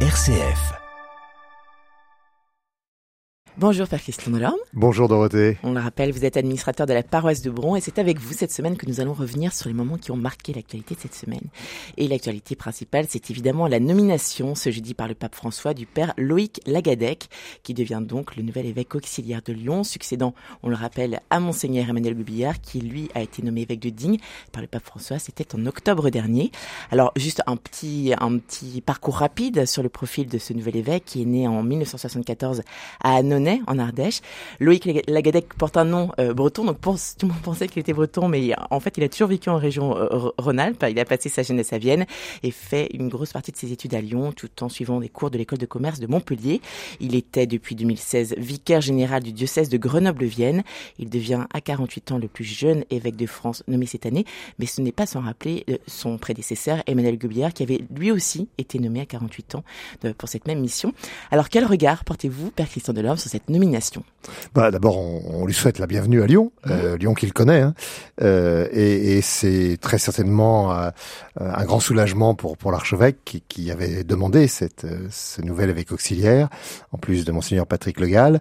RCF. Bonjour Père Christian Delorme. Bonjour Dorothée. On le rappelle, vous êtes administrateur de la paroisse de Bron et c'est avec vous cette semaine que nous allons revenir sur les moments qui ont marqué l'actualité de cette semaine. Et l'actualité principale, c'est évidemment la nomination ce jeudi par le pape François du père Loïc Lagadec, qui devient donc le nouvel évêque auxiliaire de Lyon, succédant, on le rappelle, à Monseigneur Emmanuel Bubillard, qui lui a été nommé évêque de Digne par le pape François, c'était en octobre dernier. Alors juste un petit, un petit parcours rapide sur le profil de ce nouvel évêque qui est né en 1974 à Annonay en Ardèche. Loïc Lagadec porte un nom euh, breton, donc tout le monde pensait qu'il était breton, mais en fait, il a toujours vécu en région euh, Rhône-Alpes. Il a passé sa jeunesse à Vienne et fait une grosse partie de ses études à Lyon, tout en suivant des cours de l'école de commerce de Montpellier. Il était depuis 2016 vicaire général du diocèse de Grenoble-Vienne. Il devient à 48 ans le plus jeune évêque de France nommé cette année, mais ce n'est pas sans rappeler euh, son prédécesseur Emmanuel Gubillard qui avait lui aussi été nommé à 48 ans pour cette même mission. Alors quel regard portez-vous, Père Christian Delorme, sur cette nomination bah, D'abord, on, lui souhaite la bienvenue à Lyon, euh. Lyon qu'il connaît, hein. euh, et, et c'est très certainement euh, un grand soulagement pour, pour l'archevêque qui, qui, avait demandé cette, euh, ce nouvel évêque auxiliaire, en plus de monseigneur Patrick Le Gall.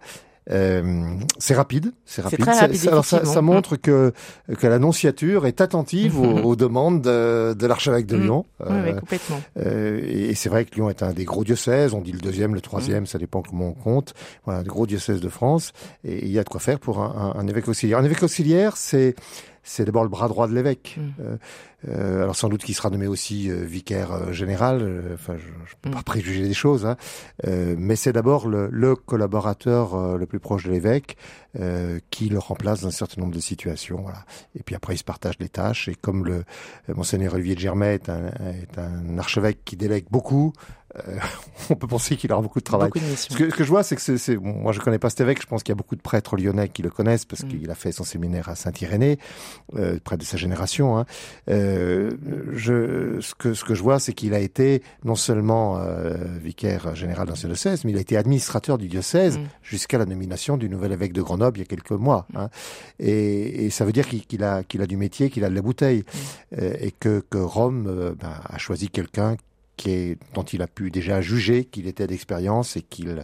Euh, c'est rapide, c'est rapide. alors ça, ça, montre que que l'annonciature est attentive aux, demandes de, de l'archevêque de mm. Lyon. oui, euh, complètement. Euh, et, c'est vrai que Lyon est un des gros diocèses. On dit le deuxième, le troisième, mm. ça dépend comment on compte. Voilà, un des gros diocèses de France. Et il y a de quoi faire pour un, un, un évêque auxiliaire. Un évêque auxiliaire, c'est c'est d'abord le bras droit de l'évêque. Mm. Euh, euh, alors sans doute qu'il sera nommé aussi euh, vicaire euh, général. Enfin, je, je peux pas mm. préjuger des choses, hein, mais c'est d'abord le, le, collaborateur le plus proche de l'évêque qui le remplace dans un certain nombre de situations. Voilà. Et puis après, il se partage les tâches. Et comme le monseigneur Olivier de Germain est un, est un archevêque qui délègue beaucoup, euh, on peut penser qu'il aura beaucoup de travail. ce, que, ce, que, je vois, c'est que c'est, bon, moi je connais pas cet évêque, je pense qu'il y a beaucoup de prêtres lyonnais qui le connaissent parce mm. qu'il a fait son séminaire à Saint-Irénée, euh, près de sa génération. Hein. Euh, je, ce que ce que je vois, c'est qu'il a été non seulement euh, vicaire général dans ce diocèse, mais il a été administrateur du diocèse mm. jusqu'à la nomination du nouvel évêque de Grenoble il y a quelques mois. Hein. Et, et, ça veut dire qu'il, a qu'il a du métier, qu'il a de la bouteille, mm. euh, et que que Rome ben, a choisi quelqu'un qui est, dont il a pu déjà juger qu'il était d'expérience et qu'il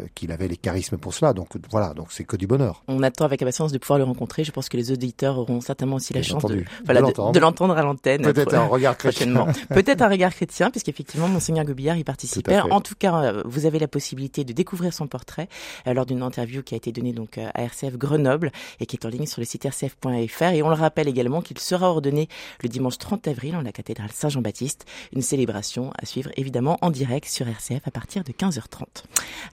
euh, qu'il avait les charismes pour cela. Donc voilà, donc c'est que du bonheur. On attend avec impatience de pouvoir le rencontrer. Je pense que les auditeurs auront certainement aussi la chance de, voilà, de, l'entendre à l'antenne. Peut-être un regard chrétien. Peut-être un regard chrétien, puisqu'effectivement, Monseigneur Gobillard y participait. En tout cas, euh, vous avez la possibilité de découvrir son portrait euh, lors d'une interview qui a été donnée donc à RCF Grenoble et qui est en ligne sur le site rcf.fr. Et on le rappelle également qu'il sera ordonné le dimanche 30 avril en la cathédrale Saint-Jean-Baptiste, une célébration à suivre évidemment en direct sur RCF à partir de 15h30.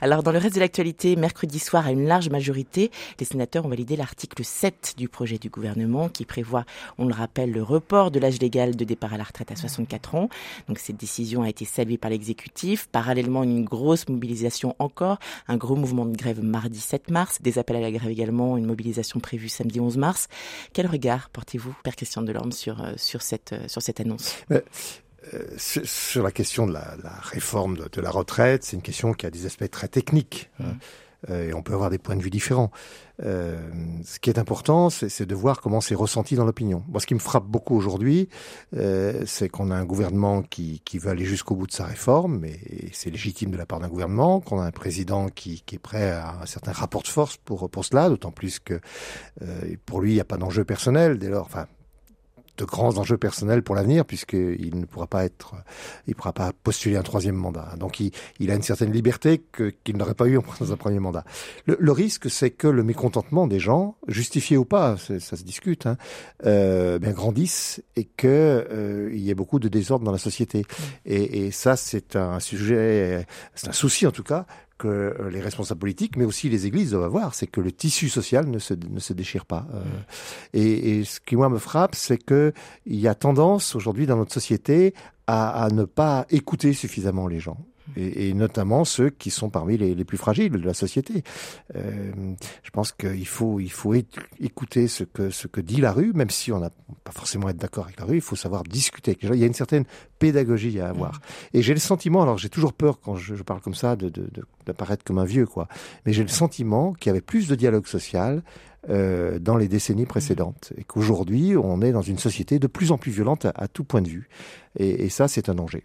Alors dans le reste de l'actualité, mercredi soir à une large majorité, les sénateurs ont validé l'article 7 du projet du gouvernement qui prévoit, on le rappelle, le report de l'âge légal de départ à la retraite à 64 ans. Donc cette décision a été saluée par l'exécutif. Parallèlement, une grosse mobilisation encore, un gros mouvement de grève mardi 7 mars, des appels à la grève également, une mobilisation prévue samedi 11 mars. Quel regard portez-vous, Père Christian Delorme, sur, euh, sur, cette, euh, sur cette annonce? Euh, sur la question de la, la réforme de, de, la retraite, c'est une question qui a des aspects très techniques. Hein. Mmh. Euh, et on peut avoir des points de vue différents. Euh, ce qui est important, c'est de voir comment c'est ressenti dans l'opinion. Moi, ce qui me frappe beaucoup aujourd'hui, euh, c'est qu'on a un gouvernement qui, qui veut aller jusqu'au bout de sa réforme, et c'est légitime de la part d'un gouvernement, qu'on a un président qui, qui, est prêt à un certain rapport de force pour, pour cela, d'autant plus que euh, pour lui, il n'y a pas d'enjeu personnel, dès lors, enfin, de grands enjeux personnels pour l'avenir, puisqu'il ne pourra pas être, il pourra pas postuler un troisième mandat. Donc il, il a une certaine liberté qu'il n'aurait pas eu dans un premier mandat. Le, le risque, c'est que le mécontentement des gens, justifié ou pas, ça se discute, hein, euh, bien grandisse et que euh, il y ait beaucoup de désordre dans la société. Et, et ça, c'est un sujet, c'est un souci en tout cas que euh, les responsables politiques, mais aussi les églises doivent avoir, c'est que le tissu social ne se, ne se déchire pas. Euh, et, et, ce qui moi me frappe, c'est que il y a tendance aujourd'hui dans notre société à, à ne pas écouter suffisamment les gens et, et, notamment ceux qui sont parmi les, les plus fragiles de la société. Euh, je pense qu'il faut, il faut écouter ce que, ce que dit la rue, même si on n'a pas forcément être d'accord avec la rue, il faut savoir discuter avec les gens. Il y a une certaine pédagogie à avoir. Mmh. Et j'ai le sentiment, alors j'ai toujours peur quand je, je parle comme ça de, d'apparaître comme un vieux, quoi, mais j'ai le sentiment qu'il y avait plus de dialogue social euh, dans les décennies précédentes et qu'aujourd'hui on est dans une société de plus en plus violente à, à tout point de vue. Et, et ça, c'est un danger.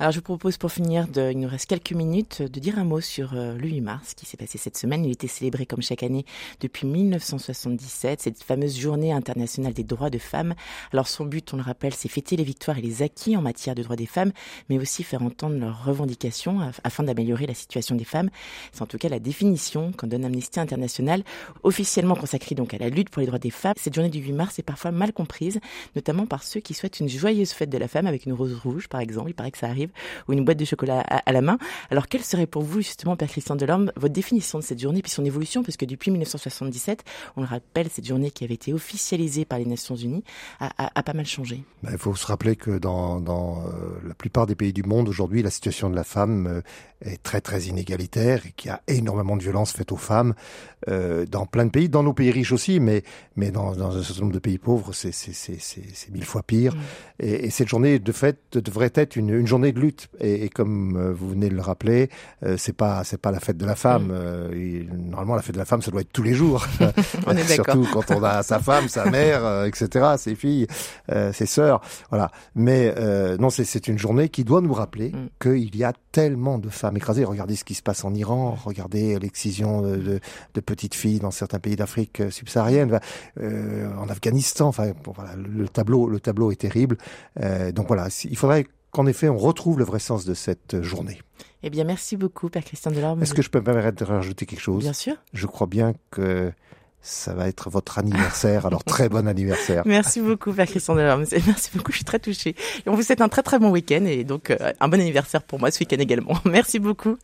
Alors je vous propose pour finir, de, il nous reste quelques minutes, de dire un mot sur euh, le 8 mars qui s'est passé cette semaine. Il était célébré comme chaque année depuis 1977, cette fameuse journée internationale des droits de femmes. Alors son but, on le rappelle, c'est fêter les victoires et les acquis en matière de droits des femmes, mais aussi faire entendre leurs revendications afin d'améliorer la situation des femmes. C'est en tout cas la définition qu'en donne Amnesty International, officiellement consacrée donc à la lutte pour les droits des femmes. Cette journée du 8 mars est parfois mal comprise, notamment par ceux qui souhaitent une joyeuse fête de la femme avec une rose rouge, par exemple. Il paraît que ça arrive ou une boîte de chocolat à, la main. Alors, quelle serait pour vous, justement, Père Christian Delorme, votre définition de cette journée puis son évolution? Parce que depuis 1977, on le rappelle, cette journée qui avait été officialisée par les Nations Unies a, pas mal changé. Ben, il faut se rappeler que dans, dans euh, la plupart des pays du monde, aujourd'hui, la situation de la femme euh, est très, très inégalitaire et qu'il y a énormément de violences faites aux femmes euh, dans plein de pays, dans nos pays riches aussi, mais, mais dans, dans un certain nombre de pays pauvres, c'est mille fois pire. Mm. Et, et, cette journée, de fait, devrait être une, une journée de lutte. Et, et, comme euh, vous venez de le rappeler, euh, c'est pas c'est pas la fête de la femme. Mm. Euh, normalement, la fête de la femme, ça doit être tous les jours. on est Surtout quand on a sa femme, sa mère, etc., ses filles, ses sœurs. Voilà. Mais non, c'est une journée qui doit nous rappeler mm. qu'il y a tellement de femmes écrasées. Regardez ce qui se passe en Iran, regardez l'excision de, de, petites filles dans certains pays d'Afrique subsaharienne, en Afghanistan. Enfin, voilà, le tableau, le tableau est terrible. donc voilà, il faudrait qu'en effet on retrouve le vrai sens de cette journée. Eh bien, merci beaucoup, Père Christian Delorme. Est-ce que je peux me permettre de rajouter quelque chose? Bien sûr. Je crois bien que ça va être votre anniversaire, alors très bon anniversaire. Merci beaucoup, Père Christian Delorme. Merci beaucoup, je suis très touchée. Et on vous souhaite un très très bon week-end et donc euh, un bon anniversaire pour moi ce week-end également. Merci beaucoup.